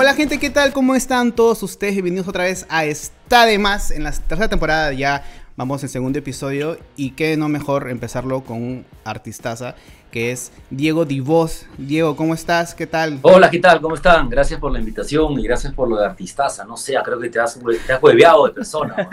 Hola gente, ¿qué tal? ¿Cómo están todos ustedes? Bienvenidos otra vez a Está de Más. En la tercera temporada ya vamos en segundo episodio y qué no mejor empezarlo con un artistaza que es Diego Divoz. Diego, ¿cómo estás? ¿Qué tal? Hola, ¿qué tal? ¿Cómo están? Gracias por la invitación y gracias por lo de artistaza. No sé, creo que te has, te has hueveado de persona.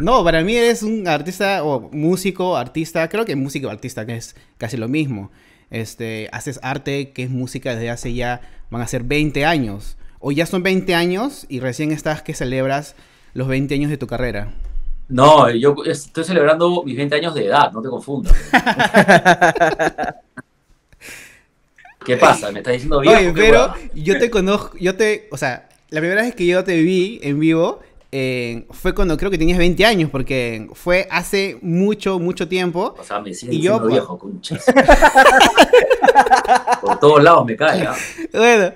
no, para mí eres un artista o músico, artista, creo que músico o artista, que es casi lo mismo. Este, haces arte, que es música desde hace ya, van a ser 20 años. O ya son 20 años y recién estás que celebras los 20 años de tu carrera. No, yo estoy celebrando mis 20 años de edad, no te confundas. ¿Qué pasa? ¿Me estás diciendo bien? pero yo te conozco, yo te, o sea, la primera vez que yo te vi en vivo eh, fue cuando creo que tenías 20 años, porque fue hace mucho, mucho tiempo. O sea, me siento y yo, pues, viejo, conchas. Por todos lados me cae. ¿ah? Bueno,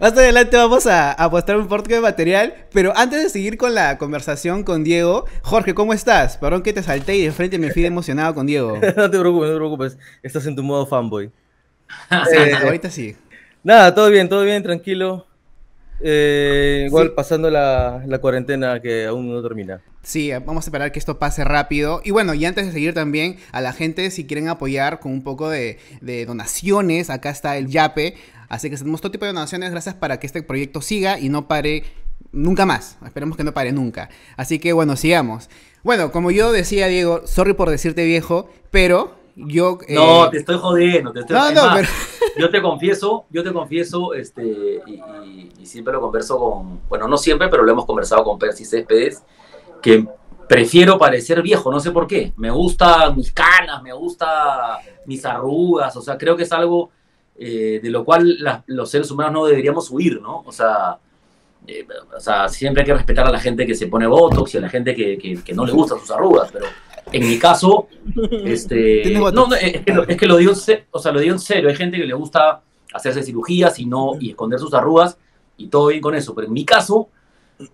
más adelante vamos a, a mostrar un porte de material, pero antes de seguir con la conversación con Diego, Jorge, ¿cómo estás? Perdón que te salté y de frente me fui emocionado con Diego. no te preocupes, no te preocupes. Estás en tu modo fanboy. sí, eh, ahorita sí. Nada, todo bien, todo bien, tranquilo. Eh, igual pasando la, cuarentena que aún no termina. Sí, vamos a esperar que esto pase rápido. Y bueno, y antes de seguir también, a la gente, si quieren apoyar con un poco de, donaciones, acá está el Yape. Así que hacemos todo tipo de donaciones gracias para que este proyecto siga y no pare nunca más. Esperemos que no pare nunca. Así que bueno, sigamos. Bueno, como yo decía, Diego, sorry por decirte viejo, pero yo... no, eh, te estoy jodiendo, te estoy no, no, pero... Yo te confieso, yo te confieso, este, y, siempre lo converso con, bueno, no siempre, pero lo hemos conversado con Percy Céspedes, que prefiero parecer viejo, no sé por qué. Me gustan mis canas, me gusta mis arrugas, o sea, creo que es algo eh, de lo cual los seres humanos no deberíamos huir, ¿no? O sea, eh, o sea, siempre hay que respetar a la gente que se pone Botox y a la gente que, que no le gustan sus arrugas, pero en mi caso, este, no, es, que lo, es que lo digo, o sea, lo digo en serio. Hay gente que le gusta hacerse cirugías y no y esconder sus arrugas y todo bien con eso. Pero en mi caso,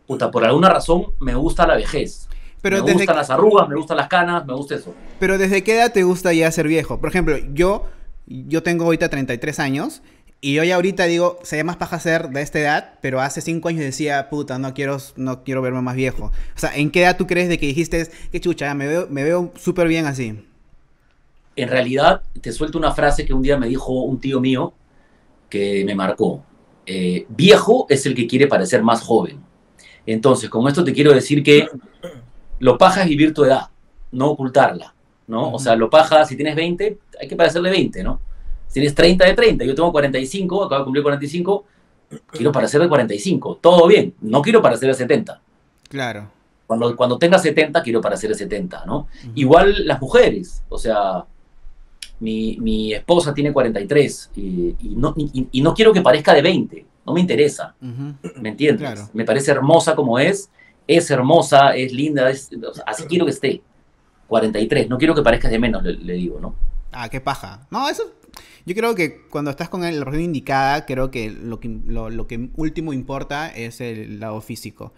puta, por alguna razón me gusta la vejez. Pero me gustan las arrugas, me gustan las canas, me gusta eso. Pero ¿desde qué edad te gusta ya ser viejo? Por ejemplo, yo, yo tengo ahorita 33 años y yo ya ahorita digo, sería más paja ser de esta edad, pero hace cinco años decía, puta, no quiero, no quiero verme más viejo. O sea, ¿en qué edad tú crees de que dijiste, qué chucha, me veo, me veo súper bien así? En realidad, te suelto una frase que un día me dijo un tío mío que me marcó. Eh, viejo es el que quiere parecer más joven. Entonces, con esto te quiero decir que lo paja es vivir tu edad, no ocultarla, ¿no? O sea, lo paja, si tienes 20, hay que parecerle 20, ¿no? Tienes 30 de 30, yo tengo 45, acabo de cumplir 45, quiero parecer de 45, todo bien, no quiero parecer de 70. Claro. Cuando, cuando tenga 70, quiero parecer de 70, ¿no? Igual las mujeres, o sea, mi, mi esposa tiene 43 y, no, y, no quiero que parezca de 20, no me interesa, ¿me entiendes? Me parece hermosa como es, es hermosa, es linda, así quiero que esté. 43, no quiero que parezca de menos, le, le digo, ¿no? Ah, qué paja. No, eso yo creo que cuando estás con la persona indicada, creo que lo que, lo, que último importa es el lado físico.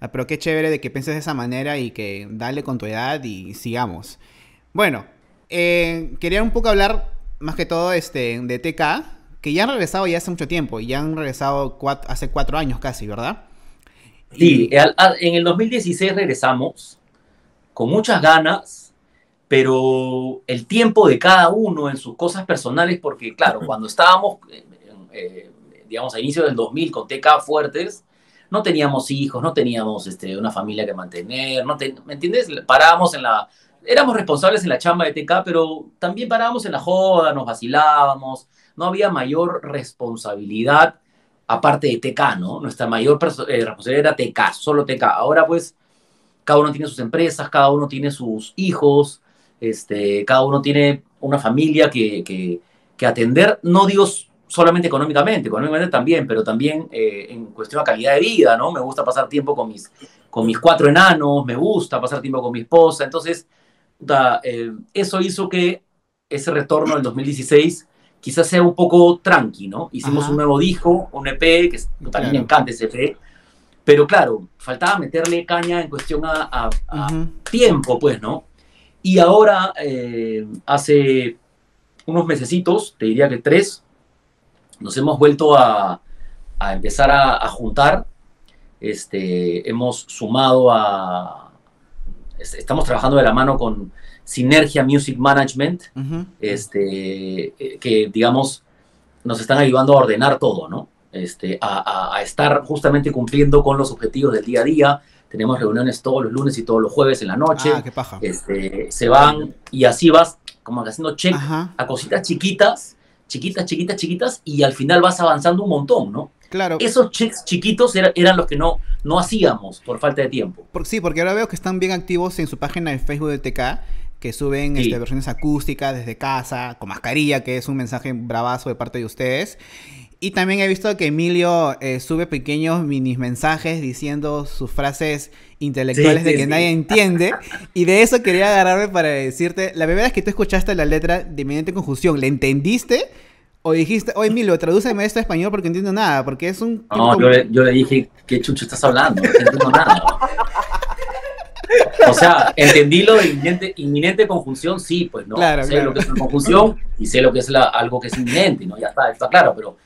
Ah, pero qué chévere de que pienses de esa manera y que dale con tu edad y sigamos. Bueno, eh, quería un poco hablar más que todo este, de TK, que ya han regresado ya hace mucho tiempo, y ya han regresado hace cuatro años casi, ¿verdad? Sí, en el 2016 regresamos con muchas ganas, pero el tiempo de cada uno en sus cosas personales, porque claro, cuando estábamos, eh, eh, digamos, a inicio del 2000 con TK fuertes, no teníamos hijos, no teníamos este, una familia que mantener, no ¿me entiendes? Parábamos en la, éramos responsables en la chamba de TK, pero también parábamos en la joda, nos vacilábamos, no había mayor responsabilidad aparte de TK, ¿no? Nuestra mayor eh, responsabilidad era TK, solo TK. Ahora pues cada uno tiene sus empresas, cada uno tiene sus hijos, este, cada uno tiene una familia que, atender, no digo solamente económicamente, económicamente también, pero también eh, en cuestión de calidad de vida, ¿no? Me gusta pasar tiempo con mis, con mis cuatro enanos, me gusta pasar tiempo con mi esposa, entonces eh, eso hizo que ese retorno del 2016 quizás sea un poco tranqui, ¿no? Hicimos un nuevo disco, un EP, que también me encanta ese EP, pero claro, faltaba meterle caña en cuestión a, tiempo, pues, ¿no? Y ahora, eh, hace unos mesecitos, te diría que tres, nos hemos vuelto a, a empezar a, a juntar. Este, hemos sumado a... es- Estamos trabajando de la mano con Sinergia Music Management, este, eh, que digamos nos están ayudando a ordenar todo, ¿no? Este, a, a- a estar justamente cumpliendo con los objetivos del día a día. Tenemos reuniones todos los lunes y todos los jueves en la noche. Ah, qué paja. Este, se van y así vas como haciendo check Ajá, a cositas chiquitas, chiquitas, chiquitas, chiquitas, y al final vas avanzando un montón, ¿no? claro. Esos checks chiquitos era- eran los que no, no hacíamos por falta de tiempo. Por- sí, porque ahora veo que están bien activos en su página de Facebook de TK, que suben Sí. este, versiones acústicas desde casa, con mascarilla, que es un mensaje bravazo de parte de ustedes. Y también he visto que Emilio eh, sube pequeños mini mensajes diciendo sus frases intelectuales Sí, de sí, que sí. nadie entiende. Y de eso quería agarrarme para decirte, la primera vez que tú escuchaste la letra de Eminente Conjunción, ¿le entendiste? O dijiste, oye Emilio, tradúceme esto a español porque no entiendo nada, porque es un... No, yo le, yo le dije, ¿qué chucho estás hablando? No entiendo nada. O sea, entendí lo de inminente, inminente conjunción, sí, pues no. Claro, sé claro. lo que es una conjunción y sé lo que es la- algo que es inminente, ¿no? Ya está, está claro, pero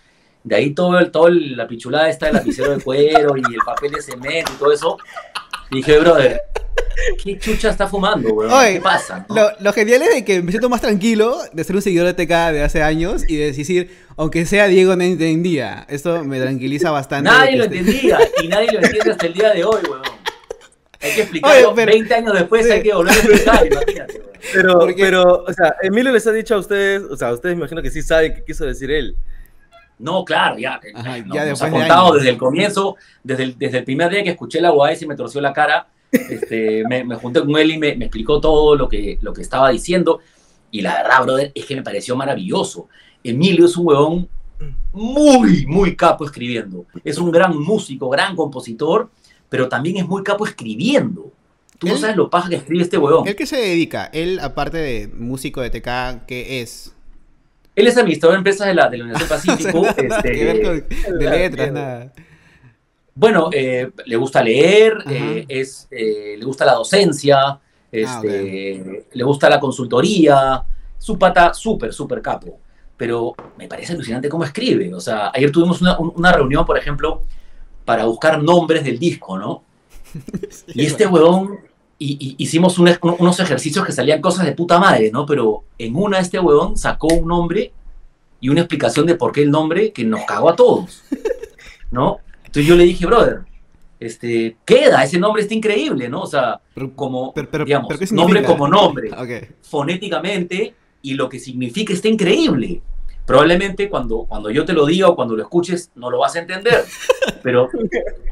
de ahí todo, el, todo el- la pichulada está el lapicero de cuero y el papel de cemento y todo eso. Y dije, brother, ¿qué chucha está fumando, weón? Oye, ¿Qué pasa? no? Lo, lo genial es de que me siento más tranquilo de ser un seguidor de TK de hace años y de decir, aunque sea Diego no entendía. Esto me tranquiliza bastante. Nadie lo esté- entendía y nadie lo entiende hasta el día de hoy, weón. Hay que explicarlo. Oye, pero- 20 años después Sí. hay que volver a explicar, imagínate, weón. Pero, pero, o sea, Emilio les ha dicho a ustedes, o sea, ustedes me imagino que sí saben qué quiso decir él. No, claro, ya. Ajá, no, ya nos ha contado desde el comienzo, desde el, desde el primer día que escuché la UAS y me torció la cara. Este, me, me junté con él y me, me explicó todo lo que, lo que estaba diciendo. Y la verdad, brother, es que me pareció maravilloso. Emilio es un huevón muy, muy capo escribiendo. Es un gran músico, gran compositor, pero también es muy capo escribiendo. Tú no sabes lo paja que escribe este huevón. ¿Él qué se dedica? Él, aparte de músico de TK, ¿qué es? Él es administrador de empresas de la, de la Universidad O sea, Pacífico. nada, este, con de letras, nada. Bueno, eh, le gusta leer, eh, es, eh, le gusta la docencia, este, Ah, le gusta la consultoría, su pata súper, súper capo. Pero me parece alucinante cómo escribe. O sea, ayer tuvimos una, un- una reunión, por ejemplo, para buscar nombres del disco, ¿no? Y este huevón, y, y- hicimos un- unos ejercicios que salían cosas de puta madre, ¿no? Pero en una este huevón sacó un nombre y una explicación de por qué el nombre que nos cagó a todos, ¿no? Entonces yo le dije, brother, este, queda, ese nombre está increíble, ¿no? O sea, Pero- como, pero- pero- digamos, pero ¿qué nombre como nombre, Ok. fonéticamente, y lo que significa está increíble. Probablemente cuando, cuando yo te lo diga o cuando lo escuches no lo vas a entender, pero,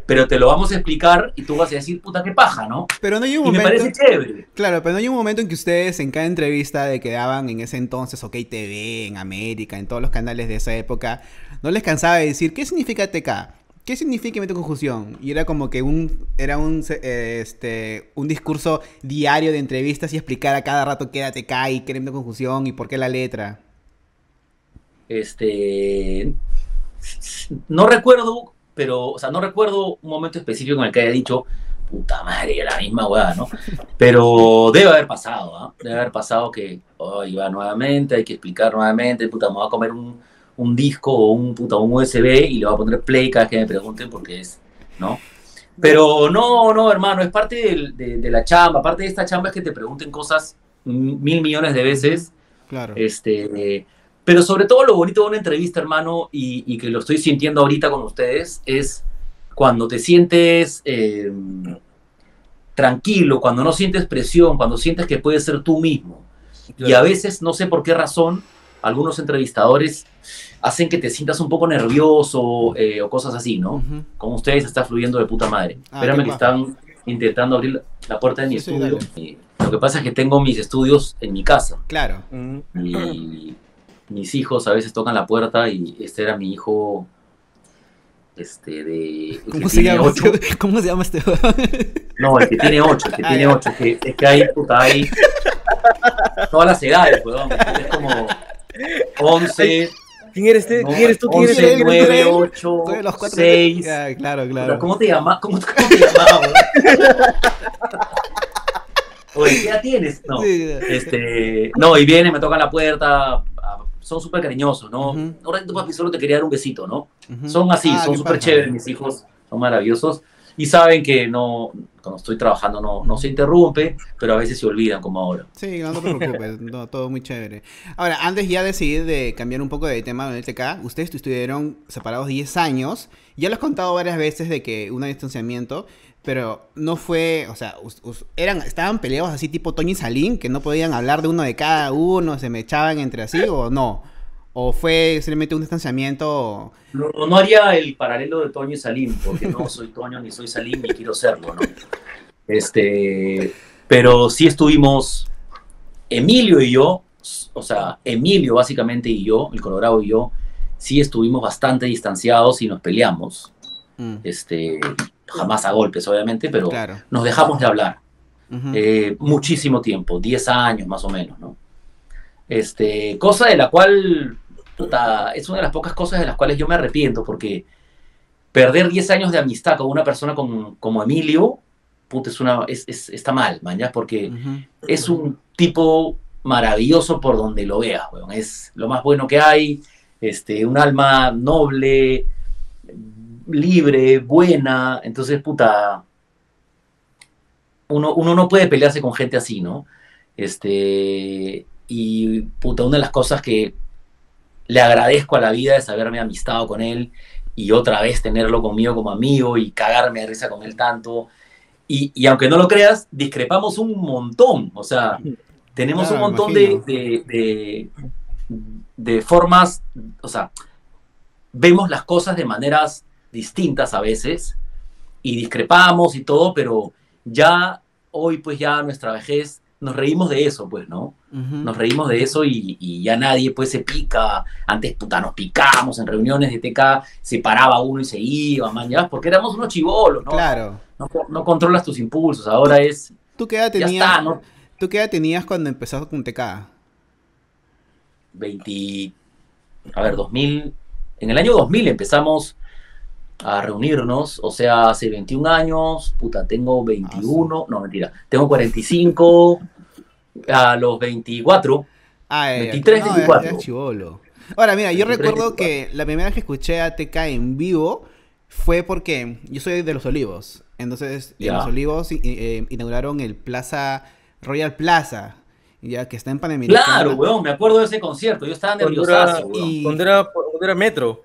pero te lo vamos a explicar y tú vas a decir, puta, qué paja, ¿no? Pero no hay un Y me momento... parece chévere. Claro, pero no hay un momento en que ustedes en cada entrevista de que daban en ese entonces OK TV, en América, en todos los canales de esa época, no les cansaba de decir ¿qué significa TK? ¿Qué significa meta conjunción? Y era como que un era un este un discurso diario de entrevistas y explicar a cada rato qué era TK y qué era meta conjunción y por qué la letra. Este, no recuerdo, pero, o sea, no recuerdo un momento específico en el que haya dicho, puta madre, la misma weá, ¿no? Pero debe haber pasado, ¿ah? Debe haber pasado que, hoy va nuevamente, hay que explicar nuevamente, puta, me voy a comer un, un disco o un, puta, un USB y le voy a poner play cada vez que me pregunten porque es, ¿no? Pero no, no, hermano, es parte de la chamba, parte de esta chamba es que te pregunten cosas mil millones de veces Claro. este, pero sobre todo lo bonito de una entrevista, hermano, y, y que lo estoy sintiendo ahorita con ustedes, es cuando te sientes eh, tranquilo, cuando no sientes presión, cuando sientes que puedes ser tú mismo. Y a veces, no sé por qué razón, algunos entrevistadores hacen que te sientas un poco nervioso eh, o cosas así, ¿no? Ujú. Con ustedes está fluyendo de puta madre. Ah, Espérame que están intentando abrir la- puerta de mi Sí, sí, estudio. Y lo que pasa es que tengo mis estudios en mi casa Claro. Y mis hijos a veces tocan la puerta y este era mi hijo este de ¿Cómo se llama? ocho. este- ¿Cómo se llama este? no el que tiene ocho el que Ah, tiene ya. ocho es que, es que hay puta hay todas las edades weón es como 11 ¿Quién eres tú? no, ¿Quién eres tú? ¿Quién eres 11 tú? 9 8 Todos los cuatro 6 Ya, claro, claro. ¿Cómo te llamas? ¿Cómo, cómo te llamabas? Oye, ¿qué edad tienes? No. Sí, Este, no, y viene, me toca la puerta, son súper cariñosos, ¿no? Ujú. Ahora tu papi solo te quería dar un besito, ¿no? Ujú. Son así, Ah, son súper chéveres mis hijos, son maravillosos. Y saben que no, cuando estoy trabajando no, no se interrumpe, pero a veces se olvidan como ahora. Sí, no te preocupes, no, todo muy chévere. Ahora, antes ya de decidir de cambiar un poco de tema el TK, ustedes estuvieron separados 10 años. Ya lo has contado varias veces de que un distanciamiento, pero no fue, o sea, us- us- eran, estaban peleados así tipo Toño y Salín, que no podían hablar de uno de cada uno, se me echaban entre así o no. O fue simplemente un distanciamiento. No, no haría el paralelo de Toño y Salim, porque no soy Toño ni soy Salim ni quiero serlo, ¿no? Este, pero sí estuvimos, Emilio y yo, o sea, Emilio básicamente y yo, el Colorado y yo, sí estuvimos bastante distanciados y nos peleamos. Mm, Este, jamás a golpes, obviamente, pero claro. nos dejamos de hablar. Ujú. eh, muchísimo tiempo, 10 años más o menos, ¿no? Este, cosa de la cual, puta, es una de las pocas cosas de las cuales yo me arrepiento, porque perder 10 años de amistad con una persona como, como Emilio, puta, es una, es, es- está mal, man, ¿ya? Porque Ujú. es un tipo maravilloso por donde lo veas, weón. Es lo más bueno que hay, este, un alma noble, libre, buena. Entonces, puta, uno, uno no puede pelearse con gente así, ¿no? Este, y puta, una de las cosas que le agradezco a la vida es haberme amistado con él y otra vez tenerlo conmigo como amigo y cagarme de risa con él tanto. Y, y aunque no lo creas, discrepamos un montón. O sea, tenemos Claro, un montón de, de- de formas, o sea, vemos las cosas de maneras distintas a veces y discrepamos y todo, pero ya hoy pues ya nuestra vejez nos reímos de eso, pues, ¿no? Nos reímos de eso y, y ya nadie pues se pica. Antes, puta, nos picábamos en reuniones de TK, se paraba uno y se iba, man, ya, porque éramos unos chivolos, ¿no? Claro. No, no controlas tus impulsos, ahora es, ¿Tú qué edad tenías? está, ¿no? ¿Tú qué edad tenías cuando empezaste con TK? 20, a ver, 2000, en el año 2000 empezamos a reunirnos, o sea, hace 21 años, puta, tengo 21, no, mentira, tengo 45, a los 24, Ah, ya, ya. 23, No, ya- 24. ya es chibolo. Ahora, mira, yo 23, recuerdo 24. que la primera vez que escuché a TK en vivo fue porque yo soy de Los Olivos. Entonces, en Ya. Los Olivos i- eh, inauguraron el Plaza, Royal Plaza, ya que está en Panamericana. Claro, weón, me acuerdo de ese concierto, yo estaba Cuando era- y- Cuando era, cuando era metro.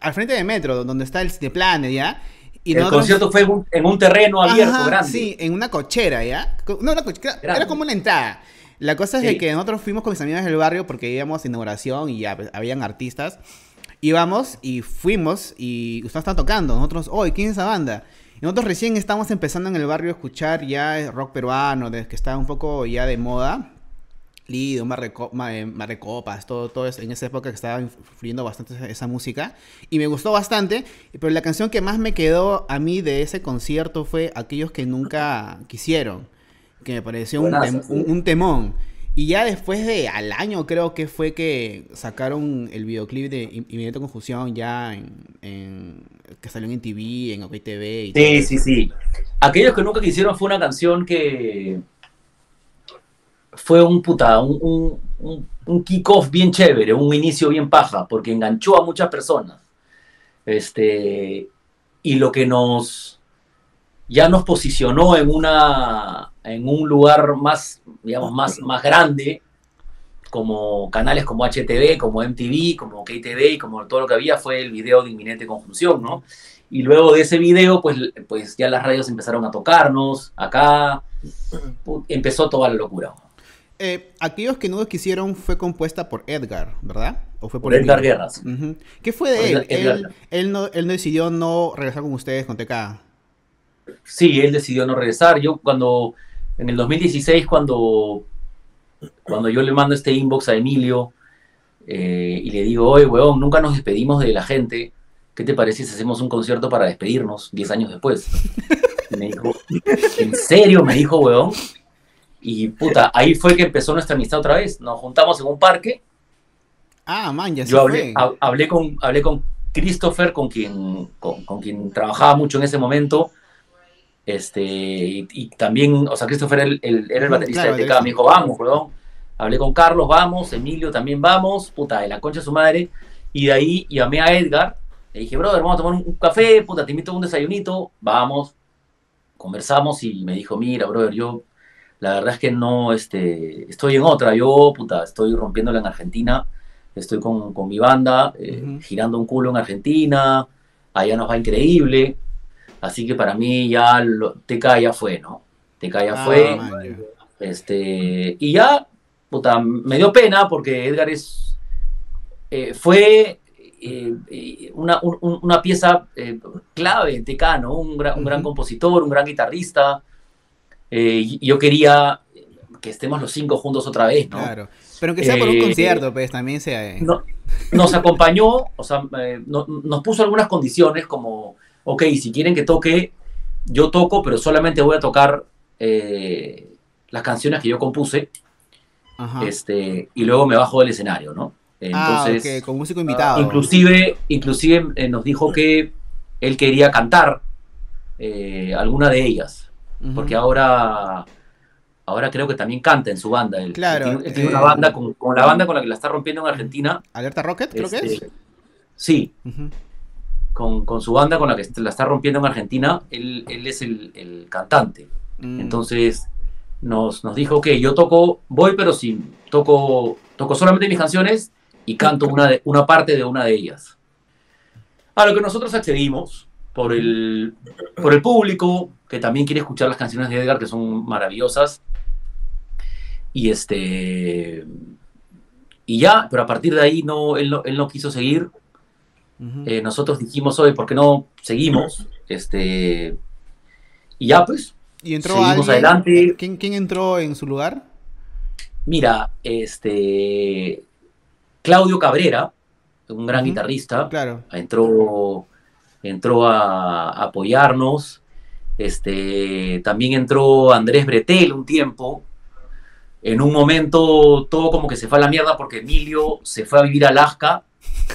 Al frente de Metro, donde está el Cineplanet, ¿ya? Y el nosotros- concierto fue en un, en un terreno abierto, Ajá, grande. Sí, en una cochera, ¿ya? No, una cochera, era como una entrada. La cosa es de que nosotros fuimos con mis amigos del barrio porque íbamos a inauguración y ya pues, habían artistas. Íbamos y fuimos y ustedes estaban tocando. Nosotros, oye, ¿quién es esa banda? Y nosotros recién estamos empezando en el barrio a escuchar ya rock peruano, de- que está un poco ya de moda. Lido, Marreco- Ma- eh, Marrecopas, todo, todo eso, en esa época que estaba influyendo bastante esa, esa música. Y me gustó bastante, pero la canción que más me quedó a mí de ese concierto fue Aquellos que nunca quisieron, que me pareció un, Buenaza, tem- sí. un- un temón. Y ya después de al año creo que fue que sacaron el videoclip de In- Inmediata Confusión ya en, en- que salió en TV, en OK TV y todo Sí, eso. sí, sí. Aquellos que nunca quisieron fue una canción que fue un puta, un, un, un, un kick-off bien chévere, un inicio bien paja, porque enganchó a muchas personas. Este, y lo que nos ya nos posicionó en una en un lugar más, digamos, más, más grande, como canales como HTV, como MTV, como KTV y como todo lo que había, fue el video de Inminente Conjunción, ¿no? Y luego de ese video, pues, pues ya las radios empezaron a tocarnos, acá empezó toda la locura. Eh, Aquellos que nunca quisieron fue compuesta por Edgar, ¿verdad? ¿O fue por, Por Edgar? Guerras. ¿Qué fue de él? No, él no decidió no regresar con ustedes con TK. Sí, él decidió no regresar. Yo cuando, en el 2016, cuando, cuando yo le mando este inbox a Emilio eh, y le digo, oye, weón, nunca nos despedimos de la gente, ¿qué te parece si hacemos un concierto para despedirnos 10 años después? Y me dijo, ¿en serio? Me dijo, weón. Y puta, ahí fue que empezó nuestra amistad otra vez. Nos juntamos en un parque. Ah, man, ya Yo hablé, fue. hablé, con, hablé con Christopher, con quien, con, con quien trabajaba mucho en ese momento. Este, y, y también, o sea, Christopher era el baterista claro, de TK. Me dijo, vamos, weón, hablé con Carlos, vamos, Emilio también vamos, puta, de la concha de su madre. Y de ahí llamé a Edgar, le dije, brother, vamos a tomar un café, puta, te invito a un desayunito, vamos. Conversamos y me dijo, mira, brother, yo la verdad es que no, este, estoy en otra, yo, puta, estoy rompiéndola en Argentina, estoy con, con mi banda, eh, girando un culo en Argentina, allá nos va increíble, así que para mí ya lo, TK ya fue, ¿no? TK ya Ah, fue, man, este, y ya, puta, me dio pena porque Edgar es, eh, fue eh, una, un- un- una pieza clave en TK, ¿no? Un, gran- un gran compositor, un gran guitarrista. Eh, yo quería que estemos los cinco juntos otra vez, ¿no? Claro. Pero aunque sea por un Eh, concierto, pues también sea. No- nos acompañó, o sea, eh, no- nos puso algunas condiciones como, ok, si quieren que toque, yo toco, pero solamente voy a tocar eh, las canciones que yo compuse, Ajá. este, y luego me bajo del escenario, ¿no? ah, Entonces, ok, con músico invitado. inclusive, inclusive eh, nos dijo que él quería cantar eh, alguna de ellas, Porque ahora, ahora creo que también canta en su banda. Él, Claro, Él tiene, él tiene eh, una banda con, con la banda con la que la está rompiendo en Argentina. Alerta Rocket, creo que es. este, Sí, con, con su banda con la que la está rompiendo en Argentina, él, él es el, el cantante. Mm. Entonces nos, nos dijo que yo toco, voy, pero sin, toco, toco solamente mis canciones y canto una, de, una parte de una de ellas. A lo que nosotros accedimos por el, por el público, que también quiere escuchar las canciones de Edgar, que son maravillosas. Y este. Y ya, pero a partir de ahí no, él, no, él no quiso seguir. Eh, nosotros dijimos hoy, ¿por qué no seguimos? Este. Y ya, pues, y entró seguimos alguien. adelante. ¿Quién, quién entró en su lugar? Mira, este. Claudio Cabrera, un gran guitarrista, Claro. entró, entró a, a apoyarnos. Este, también entró Andrés Bretel un tiempo. En un momento todo como que se fue a la mierda porque Emilio se fue a vivir a Alaska.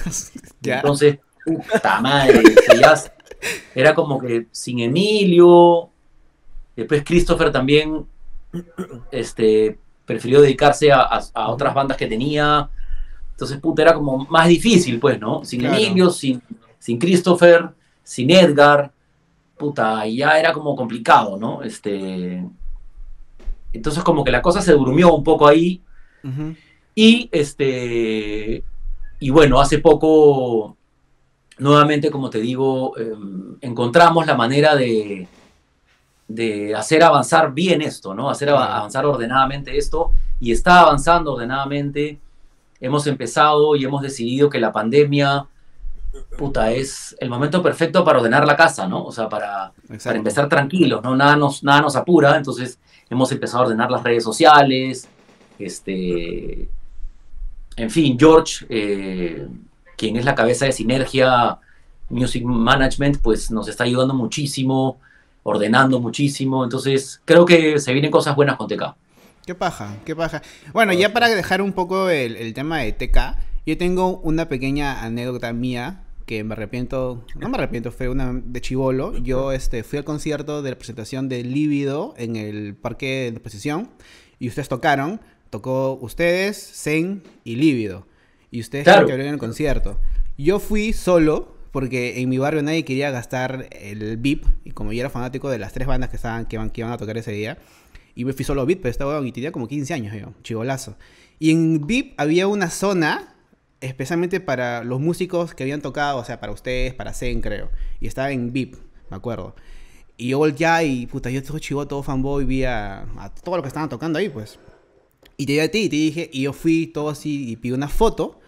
Ya. Entonces, puta madre, ya era como que sin Emilio. Después Christopher también este, prefirió dedicarse a, a- a otras bandas que tenía. Entonces, puta, era como más difícil, pues, ¿no? Sin Claro. Emilio, sin, sin Christopher, sin Edgar. Puta, y ya era como complicado, ¿no? Este. Entonces, como que la cosa se durmió un poco ahí. Y este. Y bueno, hace poco, nuevamente, como te digo, eh, encontramos la manera de, de hacer avanzar bien esto, ¿no? Hacer avanzar ordenadamente esto. Y está avanzando ordenadamente. Hemos empezado y hemos decidido que la pandemia, puta, es el momento perfecto para ordenar la casa, ¿no? O sea, para, para empezar tranquilos, ¿no? Nada nos, nada nos apura, entonces hemos empezado a ordenar las redes sociales, este, en fin, George, eh, quien es la cabeza de Sinergia Music Management, pues nos está ayudando muchísimo, ordenando muchísimo, entonces creo que se vienen cosas buenas con TK. Qué paja, qué paja. Bueno, ya para dejar un poco el, el tema de TK, yo tengo una pequeña anécdota mía que me arrepiento, no me arrepiento, fue una de chivolo. Yo este, fui al concierto de la presentación de Lívido en el parque de exposición y ustedes tocaron, tocó ustedes, Zen y Lívido. Y ustedes Claro. que abrieron el concierto. Yo fui solo porque en mi barrio nadie quería gastar el VIP y como yo era fanático de las tres bandas que estaban que iban, que iban a tocar ese día, y me fui solo VIP, pero estaba y tenía como 15 años yo, chivolazo. Y en VIP había una zona especialmente para los músicos que habían tocado, o sea, para ustedes, para Zen, creo. Y estaba en VIP, me acuerdo. Y yo volteaba y, puta, yo todo chivo, todo fanboy, vi a, a todo lo que estaban tocando ahí, pues. Y te llegué a ti y te dije, y yo fui todo así y pide una foto.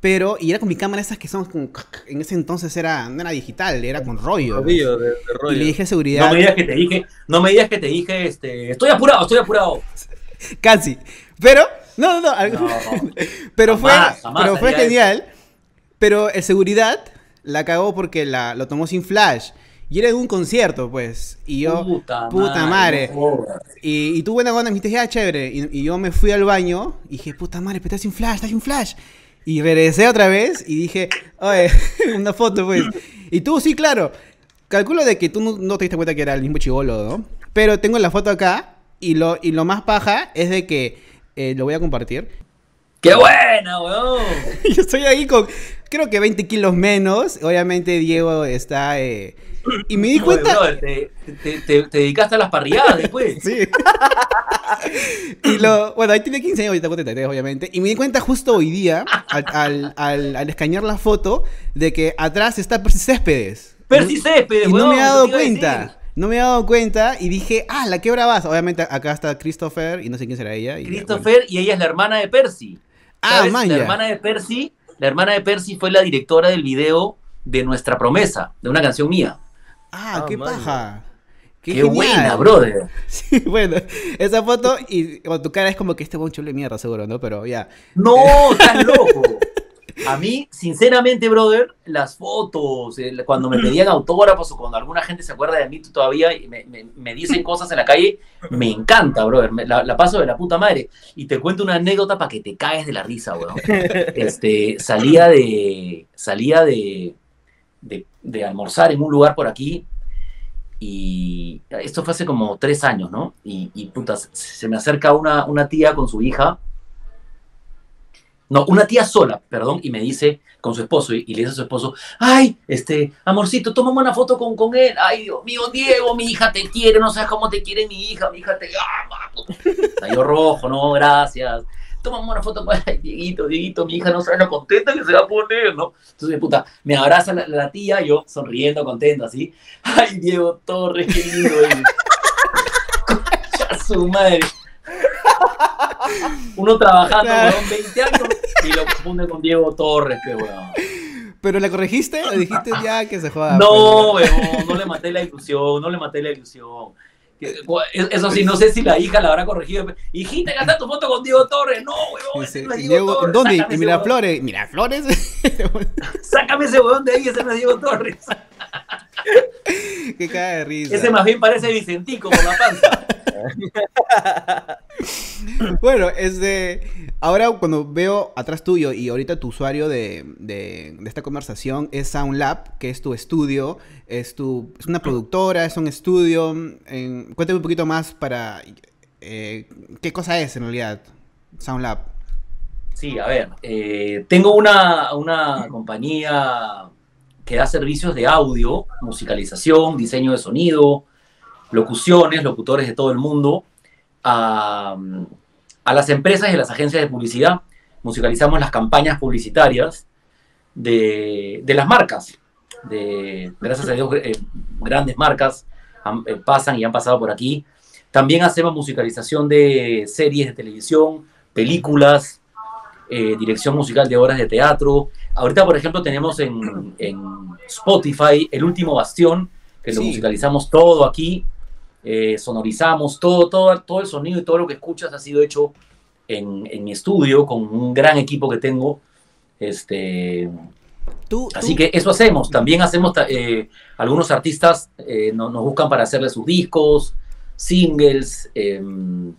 Pero, y era con mi cámara esas que son con, en ese entonces era, no era digital, era con rollo. pues. Rodillo, de, de Y rollo. le dije a seguridad. No me digas que te dije, no me digas que te dije, este, estoy apurado, estoy apurado. Casi. Pero, no, no, no. pero fue, jamás, pero fue eso. genial. Pero el seguridad la cagó porque la, lo tomó sin flash. Y era en un concierto, pues. Y yo, puta, puta madre. y, y tú buena onda me dijiste, ya, chévere. Y, y yo me fui al baño y dije, puta madre, pero está sin flash, está sin flash. Y regresé otra vez y dije, oye, una foto, pues. Y tú, sí, claro. Calculo de que tú no, no te diste cuenta que era el mismo chivolo, ¿no? Pero tengo la foto acá y lo, y lo más paja es de que eh, lo voy a compartir. ¡Qué buena, weón! Yo estoy ahí con, creo que 20 kilos menos. Obviamente Diego está... eh, y me di Oye, cuenta... te, te- te- te dedicaste a las parrilladas después. Sí. y lo, bueno, ahí tiene 15 años, ahorita con 33, obviamente. Y me di cuenta justo hoy día, al, al, al- al escanear la foto, de que atrás está Percy Céspedes. Percy Céspedes, Y no weón, me he dado cuenta. No me he dado cuenta y dije, ah, la quebra vas. Obviamente acá está Christopher y no sé quién será ella. y ya, bueno. Christopher y ella es la hermana de Percy. Ah, man, La ya. hermana de Percy, la hermana de Percy fue la directora del video de Nuestra Promesa, de una canción mía. Ah, Ah, qué man, paja. Qué, buena, brother. Sí, bueno, esa foto y con tu cara es como que este buen chulo de mierda, seguro, ¿no? Pero ya. No, estás loco. A mí, sinceramente, brother, las fotos, cuando me pedían autógrafos o cuando alguna gente se acuerda de mí todavía y me, me- me dicen cosas en la calle, me encanta, brother. Me- la, la paso de la puta madre. Y te cuento una anécdota para que te caes de la risa, weón. Este, salía de, salía de, de, de almorzar en un lugar por aquí y esto fue hace como tres años, ¿no? Y, y puta, se- se me acerca una, una tía con su hija no, una tía sola, perdón, y me dice con su esposo, y, le dice a su esposo, ay, este, amorcito, tómame una foto con, con él, ay, Dios mío, Diego, mi hija te quiere, no sabes cómo te quiere mi hija, mi hija te ama. Salió rojo, no, gracias. Tómame una foto con ay, Dieguito, Dieguito, mi hija no sabe lo contenta que se va a poner, ¿no? Entonces, puta, me abraza la, tía, yo sonriendo, contento, así, ay, Diego Torres, qué lindo él. Su madre. Uno trabajando, weón, 20 años y lo confunde con Diego Torres, que weón. ¿Pero la corregiste o dijiste ya que se joda? No, pues? weón, no le maté la ilusión, no le maté la ilusión. Eso sí, no sé si la hija la habrá corregido. Hijita, está tu foto con Diego Torres. No, weón, ese no es Diego Diego, Torres. ¿Dónde? Ese Miraflores. Miraflores. Sácame ese weón de ahí, ese no es Diego Torres. que cae de risa. Ese más bien parece Vicentico por la panza. Bueno. Ahora cuando veo atrás tuyo y ahorita tu usuario de, de- de esta conversación es SoundLab, que es tu estudio, es tu. es una productora, es un estudio. en- cuéntame un poquito más para. eh, ¿Qué cosa es en realidad? SoundLab. Sí, a ver, eh, tengo una, una compañía que da servicios de audio, musicalización, diseño de sonido, locuciones, locutores de todo el mundo, a, a las empresas y a las agencias de publicidad. Musicalizamos las campañas publicitarias de, de las marcas. De, gracias a Dios, eh, grandes marcas han- eh, pasan y han pasado por aquí. También hacemos musicalización de series de televisión, películas, eh, dirección musical de obras de teatro. Ahorita, por ejemplo, tenemos en, en Spotify El Último Bastión, que lo musicalizamos todo aquí, eh, sonorizamos todo, todo, todo el sonido y todo lo que escuchas ha sido hecho en, en mi estudio con un gran equipo que tengo. Este, Tú, Así tú- que eso hacemos. También hacemos, eh, algunos artistas eh, no- nos buscan para hacerle sus discos, singles. em,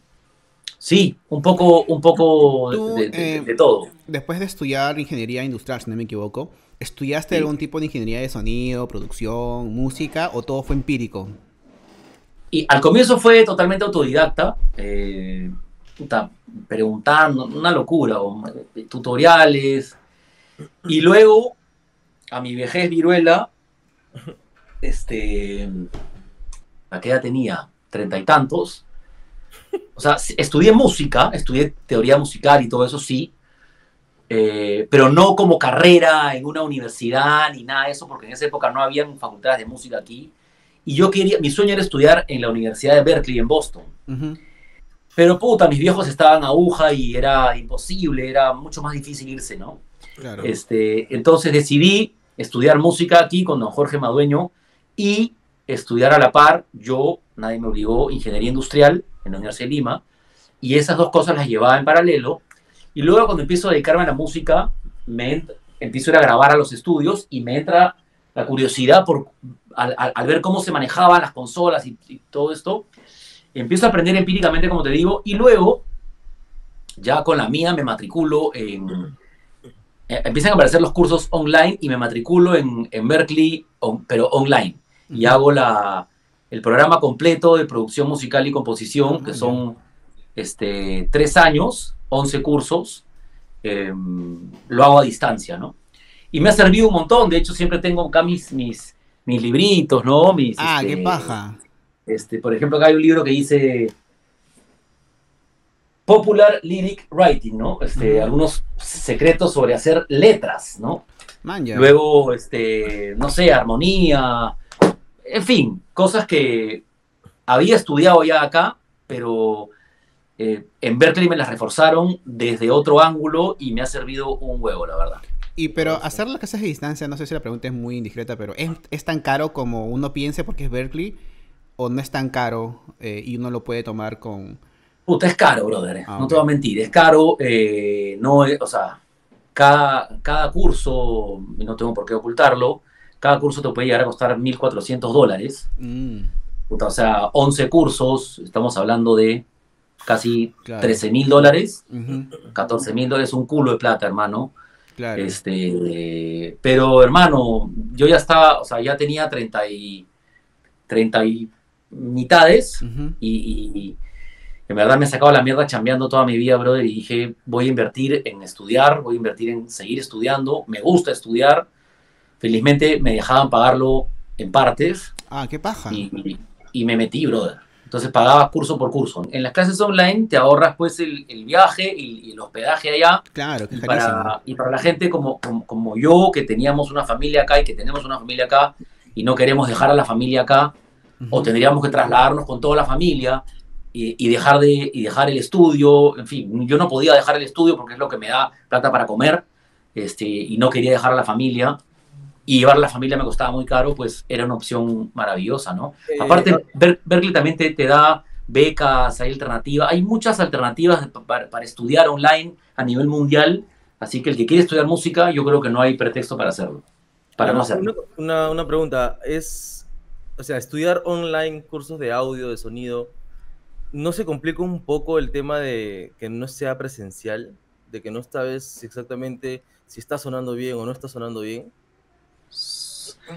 sí, un poco, un poco de- Tú, de, de- eh, de todo. después de estudiar ingeniería industrial, si no me equivoco, ¿estudiaste Sí. algún tipo de ingeniería de sonido, producción, música o todo fue empírico? Y al comienzo fue totalmente autodidacta, eh, puta, preguntando, una locura, o, eh, tutoriales. Y luego, a mi vejez viruela, este, ¿a qué edad tenía? Treinta y tantos. O sea, estudié música, estudié teoría musical y todo eso, sí, eh, pero no como carrera en una universidad ni nada de eso, porque en esa época no habían facultades de música aquí. Y yo quería, mi sueño era estudiar en la Universidad de Berkeley en Boston. Ujú. Pero puta, mis viejos estaban a aguja y era imposible, era mucho más difícil irse, ¿no? Claro. Este, entonces decidí estudiar música aquí con don Jorge Madueño y estudiar a la par, yo, nadie me obligó, ingeniería industrial en la Universidad de Lima, y esas dos cosas las llevaba en paralelo. Y luego cuando empiezo a dedicarme a la música, me empiezo a ir a grabar a los estudios y me entra la curiosidad por, al, al- al ver cómo se manejaban las consolas y, y todo esto. Empiezo a aprender empíricamente, como te digo, y luego, ya con la mía, me matriculo en, eh, empiezan a aparecer los cursos online y me matriculo en, en Berkeley, on- pero online. Y hago la, el programa completo de producción musical y composición, Ah, que son este, tres años, 11 cursos, em, lo hago a distancia, ¿no? Y me ha servido un montón, de hecho siempre tengo acá mis, mis, mis libritos, ¿no? Mis, ah, qué este, paja. Este, por ejemplo, acá hay un libro que dice Popular Lyric Writing, ¿no? Este. Algunos secretos sobre hacer letras, ¿no? Man. Luego, este, no sé, armonía, en fin, cosas que había estudiado ya acá, pero eh, en Berkeley me las reforzaron desde otro ángulo y me ha servido un huevo, la verdad. Y pero hacer las clases a distancia, no sé si la pregunta es muy indiscreta, pero ¿es, es tan caro como uno piense porque es Berkeley? ¿O no es tan caro eh, y uno lo puede tomar con... Puta, es caro, brother. Ah, no te voy a mentir, es caro. eh, no es- o sea, cada, cada curso, y no tengo por qué ocultarlo, cada curso te puede llegar a costar 1.400 dólares. Mm, Puta, o sea, 11 cursos, estamos hablando de casi Claro. 13 mil dólares, 14 mil dólares, un culo de plata, hermano. Claro. Este, pero hermano, yo ya estaba, o sea, ya tenía 30 y, 30 y mitades y, y- y en verdad me he sacado la mierda chambeando toda mi vida, brother, y dije, voy a invertir en estudiar, voy a invertir en seguir estudiando, me gusta estudiar, felizmente me dejaban pagarlo en partes Ah, qué paja. y, y me metí, brother. Entonces pagaba curso por curso. En las clases online te ahorras pues el, el viaje y, y el hospedaje allá. Claro, que y para, y para la gente como, como, como yo, que teníamos una familia acá y que tenemos una familia acá y no queremos dejar a la familia acá, o tendríamos que trasladarnos con toda la familia y, y dejar de, y dejar el estudio, en fin, yo no podía dejar el estudio porque es lo que me da plata para comer, este, y no quería dejar a la familia, y llevar a la familia me costaba muy caro, pues era una opción maravillosa, ¿no? Eh, Aparte, Ber- Berkeley también te, te da becas, hay alternativas, hay muchas alternativas pa- para, para estudiar online a nivel mundial, así que el que quiere estudiar música, yo creo que no hay pretexto para hacerlo, para no hacerlo. Una, una- una pregunta, es, o sea, estudiar online cursos de audio, de sonido, ¿no se complica un poco el tema de que no sea presencial? De que no sabes exactamente si está sonando bien o no está sonando bien.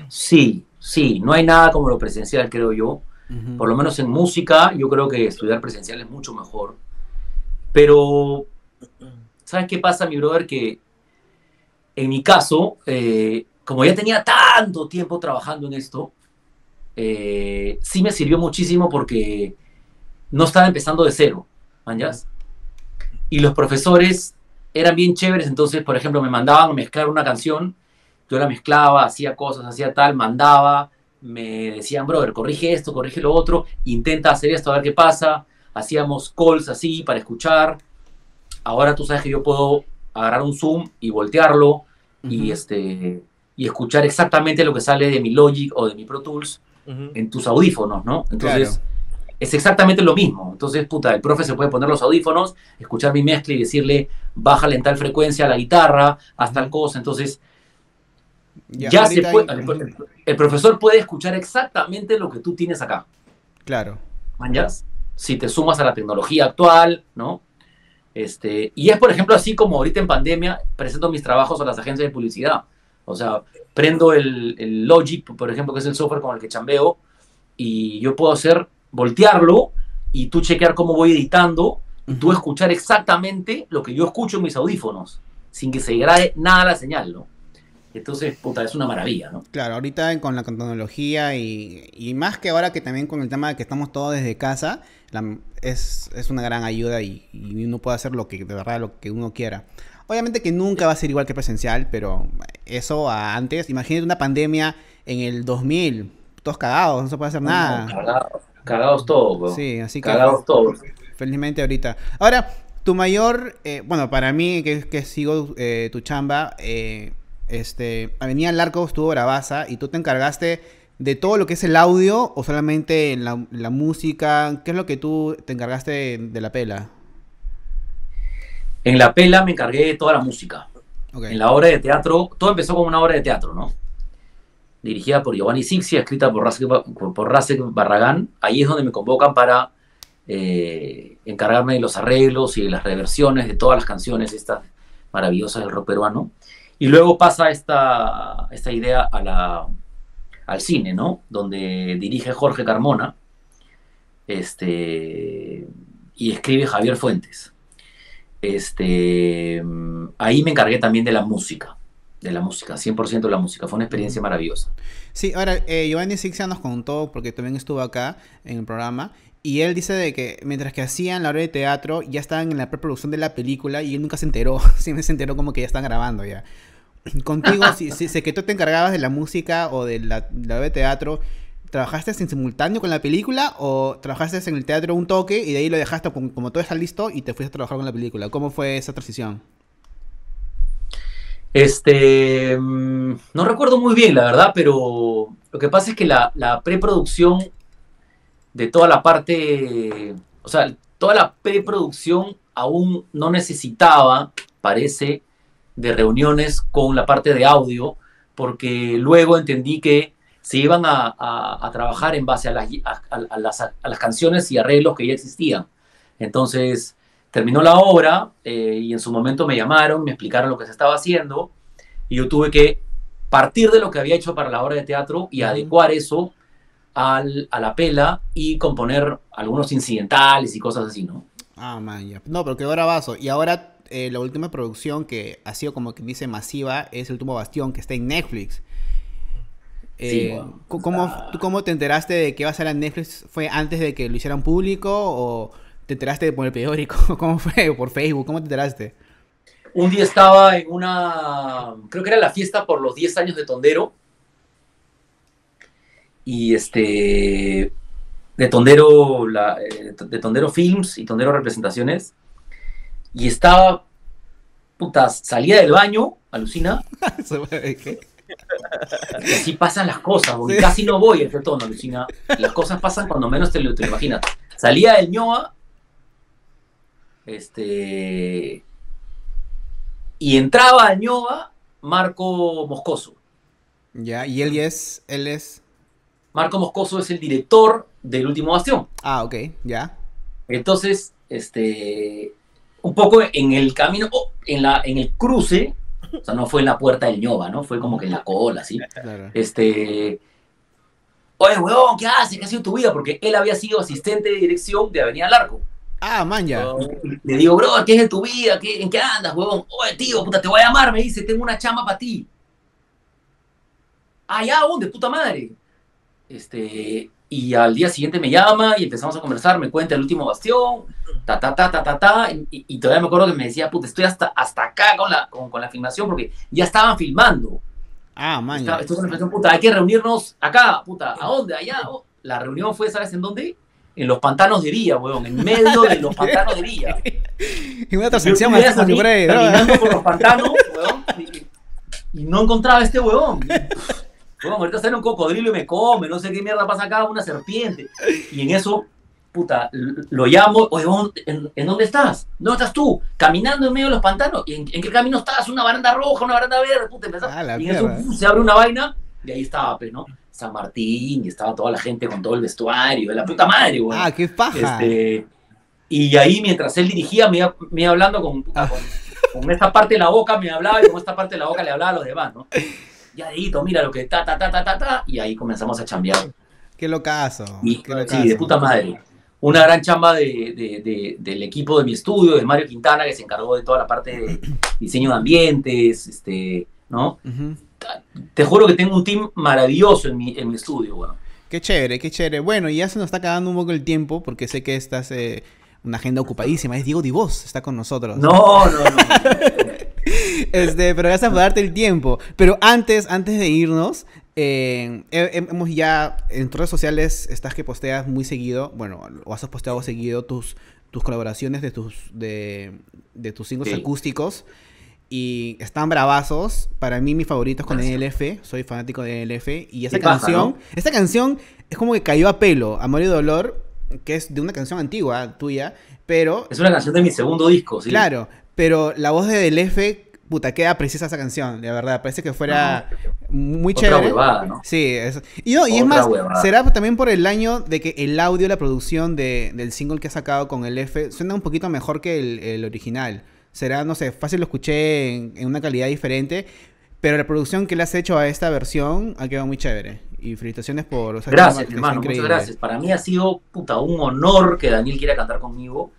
Sí, sí, no hay nada como lo presencial, creo yo. Por lo menos en música, yo creo que estudiar presencial es mucho mejor. Pero, ¿sabes qué pasa, mi brother? Que en mi caso, eh, como ya tenía tanto tiempo trabajando en esto, eh, sí me sirvió muchísimo porque no estaba empezando de cero, ¿manjas? Y los profesores eran bien chéveres, entonces, por ejemplo, me mandaban a mezclar una canción, yo la mezclaba, hacía cosas, hacía tal, mandaba, me decían, brother, corrige esto, corrige lo otro, intenta hacer esto, a ver qué pasa. Hacíamos calls así para escuchar. Ahora tú sabes que yo puedo agarrar un Zoom y voltearlo y, este, y escuchar exactamente lo que sale de mi Logic o de mi Pro Tools en tus audífonos, ¿no? Entonces, Claro. es exactamente lo mismo. Entonces, puta, el profe se puede poner los audífonos, escuchar mi mezcla y decirle, bájale en tal frecuencia a la guitarra, haz tal cosa. Entonces, ya, se ahorita puede, hay- el, profesor puede escuchar exactamente lo que tú tienes acá. Claro. ¿Manjas? Si te sumas a la tecnología actual, ¿no? Este, y es, por ejemplo, así como ahorita en pandemia presento mis trabajos a las agencias de publicidad. O sea, prendo el, el Logic, por ejemplo, que es el software con el que chambeo, y yo puedo hacer, voltearlo, y tú chequear cómo voy editando, y tú escuchar exactamente lo que yo escucho en mis audífonos, sin que se degrade nada la señal, ¿no? Entonces, puta, es una maravilla, ¿no? Claro, ahorita con la tecnología y, y más que ahora que también con el tema de que estamos todos desde casa, la- es, es una gran ayuda y, y uno puede hacer lo que de verdad lo que uno quiera. Obviamente que nunca va a ser igual que presencial, pero eso a antes, imagínate una pandemia en el 2000, todos cagados, no se puede hacer No, nada. cagados, cagados todos, weón. Sí, así que Cagados todos. felizmente ahorita. Ahora, tu mayor, eh, bueno, para mí que, que sigo eh, tu chamba, eh, este, Avenida Larco estuvo bravaza y tú te encargaste de todo lo que es el audio o solamente la, la música. ¿Qué es lo que tú te encargaste de, de la pela? En la pela me encargué de toda la música. En la obra de teatro, todo empezó como una obra de teatro, ¿no? Dirigida por Giovanni Sixia, escrita por Rasek, por Rasek Barragán. Ahí es donde me convocan para eh, encargarme de los arreglos y de las reversiones de todas las canciones estas maravillosas del rock peruano. Y luego pasa esta, esta idea a la, al cine, ¿no? Donde dirige Jorge Carmona. Este, y escribe Javier Fuentes. Este, mm, ahí me encargué también de la música, de la música, 100% de la música. Fue una experiencia maravillosa. Sí, ahora, eh, Giovanni Sixia nos contó, porque también estuvo acá en el programa, y él dice de que mientras que hacían la hora de teatro, ya estaban en la preproducción de la película y él nunca se enteró, siempre se enteró como que ya están grabando ya. Contigo, si, si, que tú te encargabas de la música o de la, la obra de teatro, ¿trabajaste en simultáneo con la película o trabajaste en el teatro un toque y de ahí lo dejaste como, como todo está listo y te fuiste a trabajar con la película? ¿Cómo fue esa transición? Este, mm, no recuerdo muy bien, la verdad, pero lo que pasa es que la, la preproducción de toda la parte, o sea, toda la preproducción aún no necesitaba, parece, de reuniones con la parte de audio, porque luego entendí que se iban a, a, a trabajar en base a las, a, las, a, las, canciones y arreglos que ya existían. Entonces, terminó la obra eh, y en su momento me llamaron, me explicaron lo que se estaba haciendo y yo tuve que partir de lo que había hecho para la obra de teatro y adecuar eso al, a la pela y componer algunos incidentales y cosas así, ¿no? Ah, man, ya. No, pero qué bravazo. Y ahora eh, la última producción que ha sido como que dice masiva es El último bastión que está en Netflix. Eh, sí, bueno, ¿cómo, está... ¿Cómo te enteraste de que iba a ser en Netflix? ¿Fue antes de que lo hicieran público o te enteraste por el periódico? ¿Cómo fue? ¿O por Facebook? ¿Cómo te enteraste? Un día estaba en una, creo que era la fiesta por los 10 años de Tondero. Y este, de Tondero, la, eh, de Tondero Films y Tondero Representaciones. Y estaba, puta, salía del baño, alucina. Y así pasan las cosas, sí. casi no voy a este tono, alucina. Las cosas pasan cuando menos te lo, te lo imaginas. Salía del ñoa, este, y entraba a ñoa Marco Moscoso. Ya, y él es, él es... Marco Moscoso es el director del Último Bastión. Ah, ok, ya. Entonces, este, un poco en el camino, oh, en, la, en el cruce, o sea, no fue en la puerta del ñoba, ¿no? Fue como que en la cola, ¿sí? Claro. Este, oye, weón, ¿qué haces? ¿Qué ha sido tu vida? Porque él había sido asistente de dirección de Avenida Largo. Ah, man, ya. Le digo, bro, ¿qué es de tu vida? ¿Qué, ¿En qué andas, huevón? Oye, tío, puta, te voy a llamar, me dice, tengo una chamba para ti. Ah, ya, ¿dónde? Puta madre. Este, y al día siguiente me llama y empezamos a conversar, me cuenta el último bastión, ta, ta, ta, ta, ta, ta, y, y todavía me acuerdo que me decía, puta, estoy hasta, hasta acá con la, con, con la filmación porque ya estaban filmando. Ah, man. Estaba, estoy con la filmación, puta, hay que reunirnos acá, puta, ¿a dónde? Allá. Oh. La reunión fue, ¿sabes en dónde? En los pantanos de Villa, weón, en medio de los pantanos de Villa. y una transacción más caminando por los pantanos, weón, y, y no encontraba a este weón. Bueno, ahorita sale un cocodrilo y me come, no sé qué mierda pasa acá, una serpiente. Y en eso, puta, lo llamo, oye, ¿en, ¿en dónde estás? ¿Dónde estás tú? Caminando en medio de los pantanos. ¿Y en, en qué camino estás? Una baranda roja, una baranda verde, puta, ah, y en eso uh, se abre una vaina y ahí estaba, pues, ¿no? San Martín, y estaba toda la gente con todo el vestuario, de la puta madre, güey. Ah, qué paja. Este, y ahí, mientras él dirigía, me iba, me iba hablando con, puta, con, con esta parte de la boca, me hablaba y con esta parte de la boca le hablaba a los demás, ¿no? Ya dedito, mira lo que ta, ta, ta, ta, ta, ta, y ahí comenzamos a chambear. Qué locazo. Y, qué locazo. Sí, de puta madre. Una gran chamba de, de, de, del equipo de mi estudio, de Mario Quintana, que se encargó de toda la parte de diseño de ambientes, este, ¿no? Uh -huh. Te juro que tengo un team maravilloso en mi, en mi estudio, bueno. Qué chévere, qué chévere. Bueno, y ya se nos está acabando un poco el tiempo, porque sé que estás eh, una agenda ocupadísima. Es Diego Divos, está con nosotros. No, no, no. este, pero gracias por darte el tiempo. Pero antes, antes de irnos, eh, hemos ya en redes sociales estás que posteas muy seguido, bueno, o has posteado seguido tus, tus colaboraciones de tus de, de tus singles sí. acústicos y están bravazos. Para mí mis favoritos con NLF, soy fanático de NLF y esa canción, esta canción es como que cayó a pelo, Amor y Dolor, que es de una canción antigua tuya, pero es una canción de mi segundo disco, sí. Claro, pero la voz de DLF puta, queda precisa esa canción, de verdad. Parece que fuera no, muy otra chévere. Huevada, ¿no? Sí, es, y, no, y es más, huevada. será también por el año de que el audio, la producción de, del single que ha sacado con el F suena un poquito mejor que el, el original. Será, no sé, fácil lo escuché en, en, una calidad diferente, pero la producción que le has hecho a esta versión ha quedado muy chévere. Y felicitaciones por... O sea, gracias, hermano, muchas gracias. Para mí ha sido puta, un honor que Daniel quiera cantar conmigo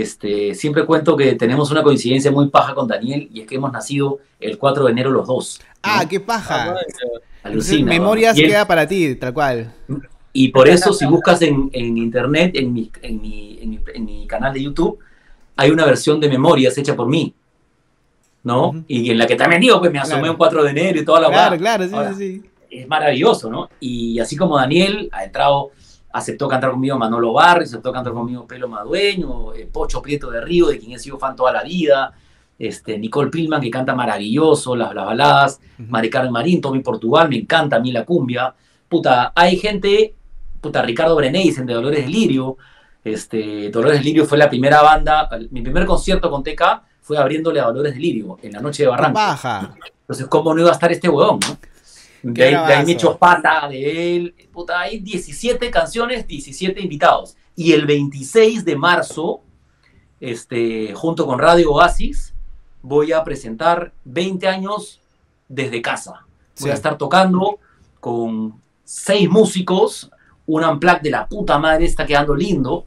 Este, siempre cuento que tenemos una coincidencia muy paja con Daniel y es que hemos nacido el 4 de enero los dos. ¿no? Ah, qué paja. Ah, Entonces, Alucina. memorias él- queda para ti, tal cual. Y por eso, si buscas en, en internet, en mi, en, mi, en, mi, en mi canal de YouTube, hay una versión de memorias hecha por mí. ¿no? Y en la que también digo, pues me asomé Claro. un 4 de enero y toda la Claro, hueá. claro, sí, Ahora, sí, sí. Es maravilloso, ¿no? Y así como Daniel ha entrado, aceptó cantar conmigo Manolo Barrio, aceptó cantar conmigo Pelo Madueño, eh, Pocho Prieto de Río, de quien he sido fan toda la vida, este, Nicole Pilman, que canta maravilloso, las, las baladas, Ujú. Mari Carmen Marín, Tommy Portugal, me encanta a mí la cumbia. Puta, hay gente, puta, Ricardo Breneisen de Dolores del Lirio. Este, Dolores del Lirio fue la primera banda, mi primer concierto con TK fue abriéndole a Dolores del Lirio en la noche de Barranco. Baja. Entonces, ¿cómo no iba a estar este huevón, no? De ahí, de ahí me echo pata de él. Puta, hay 17 canciones, 17 invitados. Y el 26 de marzo, este, junto con Radio Oasis, voy a presentar 20 años desde casa. Voy a estar tocando con seis músicos, un unplug de la puta madre, está quedando lindo.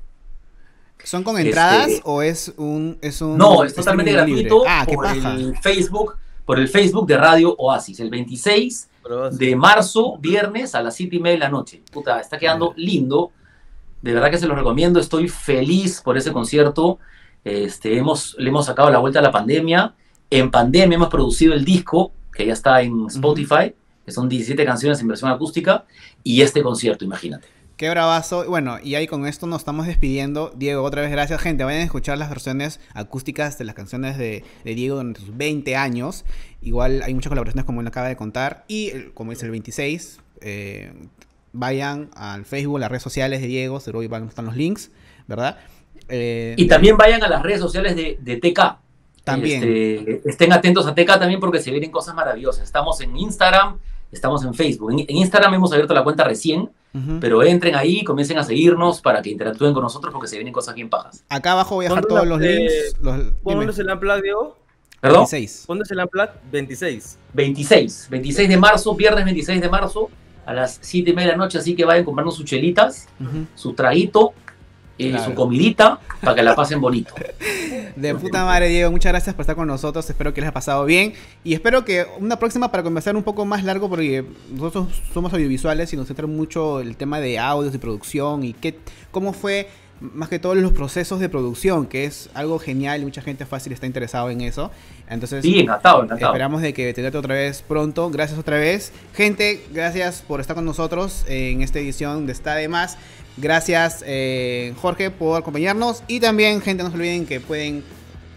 ¿Son con Este- entradas o es un, es un No, es totalmente gratuito Ah, por el Facebook, por el Facebook de Radio Oasis, el 26 Pero de marzo, viernes a las 7 y media de la noche. Puta, está quedando lindo. De verdad que se los recomiendo. Estoy feliz por ese concierto. Este, hemos, le hemos sacado la vuelta a la pandemia. En pandemia hemos producido el disco, que ya está en Spotify, que son 17 canciones en versión acústica, y este concierto, imagínate. Qué bravazo. Bueno, y ahí con esto nos estamos despidiendo. Diego, otra vez gracias, gente. Vayan a escuchar las versiones acústicas de las canciones de, de Diego durante sus 20 años. Igual hay muchas colaboraciones como él acaba de contar. Y como es el 26, eh, vayan al Facebook, las redes sociales de Diego. Seguro ahí van a estar los links, ¿verdad? Eh, Y también vayan a las redes sociales de, de TK. También. Este, estén atentos a TK también porque se vienen cosas maravillosas. Estamos en Instagram, estamos en Facebook. En, en Instagram hemos abierto la cuenta recién, pero entren ahí, comiencen a seguirnos para que interactúen con nosotros porque se vienen cosas bien pajas. Acá abajo voy a dejar ¿Cuándo todos la- los eh, links. Los. ¿Cuándo es el Unplugged, Diego? ¿Perdón? 26. ¿Cuándo es el Unplugged? 26. 26, 26 de marzo, viernes 26 de marzo, a las 7 y media de la noche, así que vayan comprando sus chelitas, Ujú. su traguito, eh, Claro. su comidita, para que la pasen bonito. De puta madre, Diego. Muchas gracias por estar con nosotros. Espero que les haya pasado bien. Y espero que una próxima para conversar un poco más largo, porque nosotros somos audiovisuales y nos centra mucho el tema de audios y producción y qué, cómo fue más que todos los procesos de producción, que es algo genial y mucha gente fácil está interesado en eso. Entonces, Sí, encantado, encantado. Esperamos de que te trate otra vez pronto. Gracias otra vez. Gente, gracias por estar con nosotros en esta edición de Está de Más. Gracias, eh, Jorge, por acompañarnos. Y también, gente, no se olviden que pueden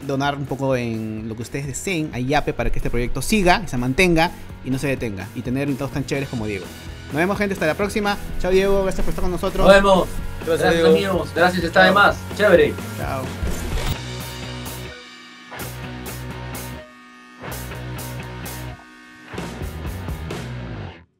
donar un poco en lo que ustedes deseen a Yape para que este proyecto siga, y se mantenga y no se detenga. Y tener invitados tan chéveres como Diego. Nos vemos, gente. Hasta la próxima. Chao, Diego. Gracias por estar con nosotros. Nos vemos. Gracias, amigos. Gracias, está de más. Chévere. Chao.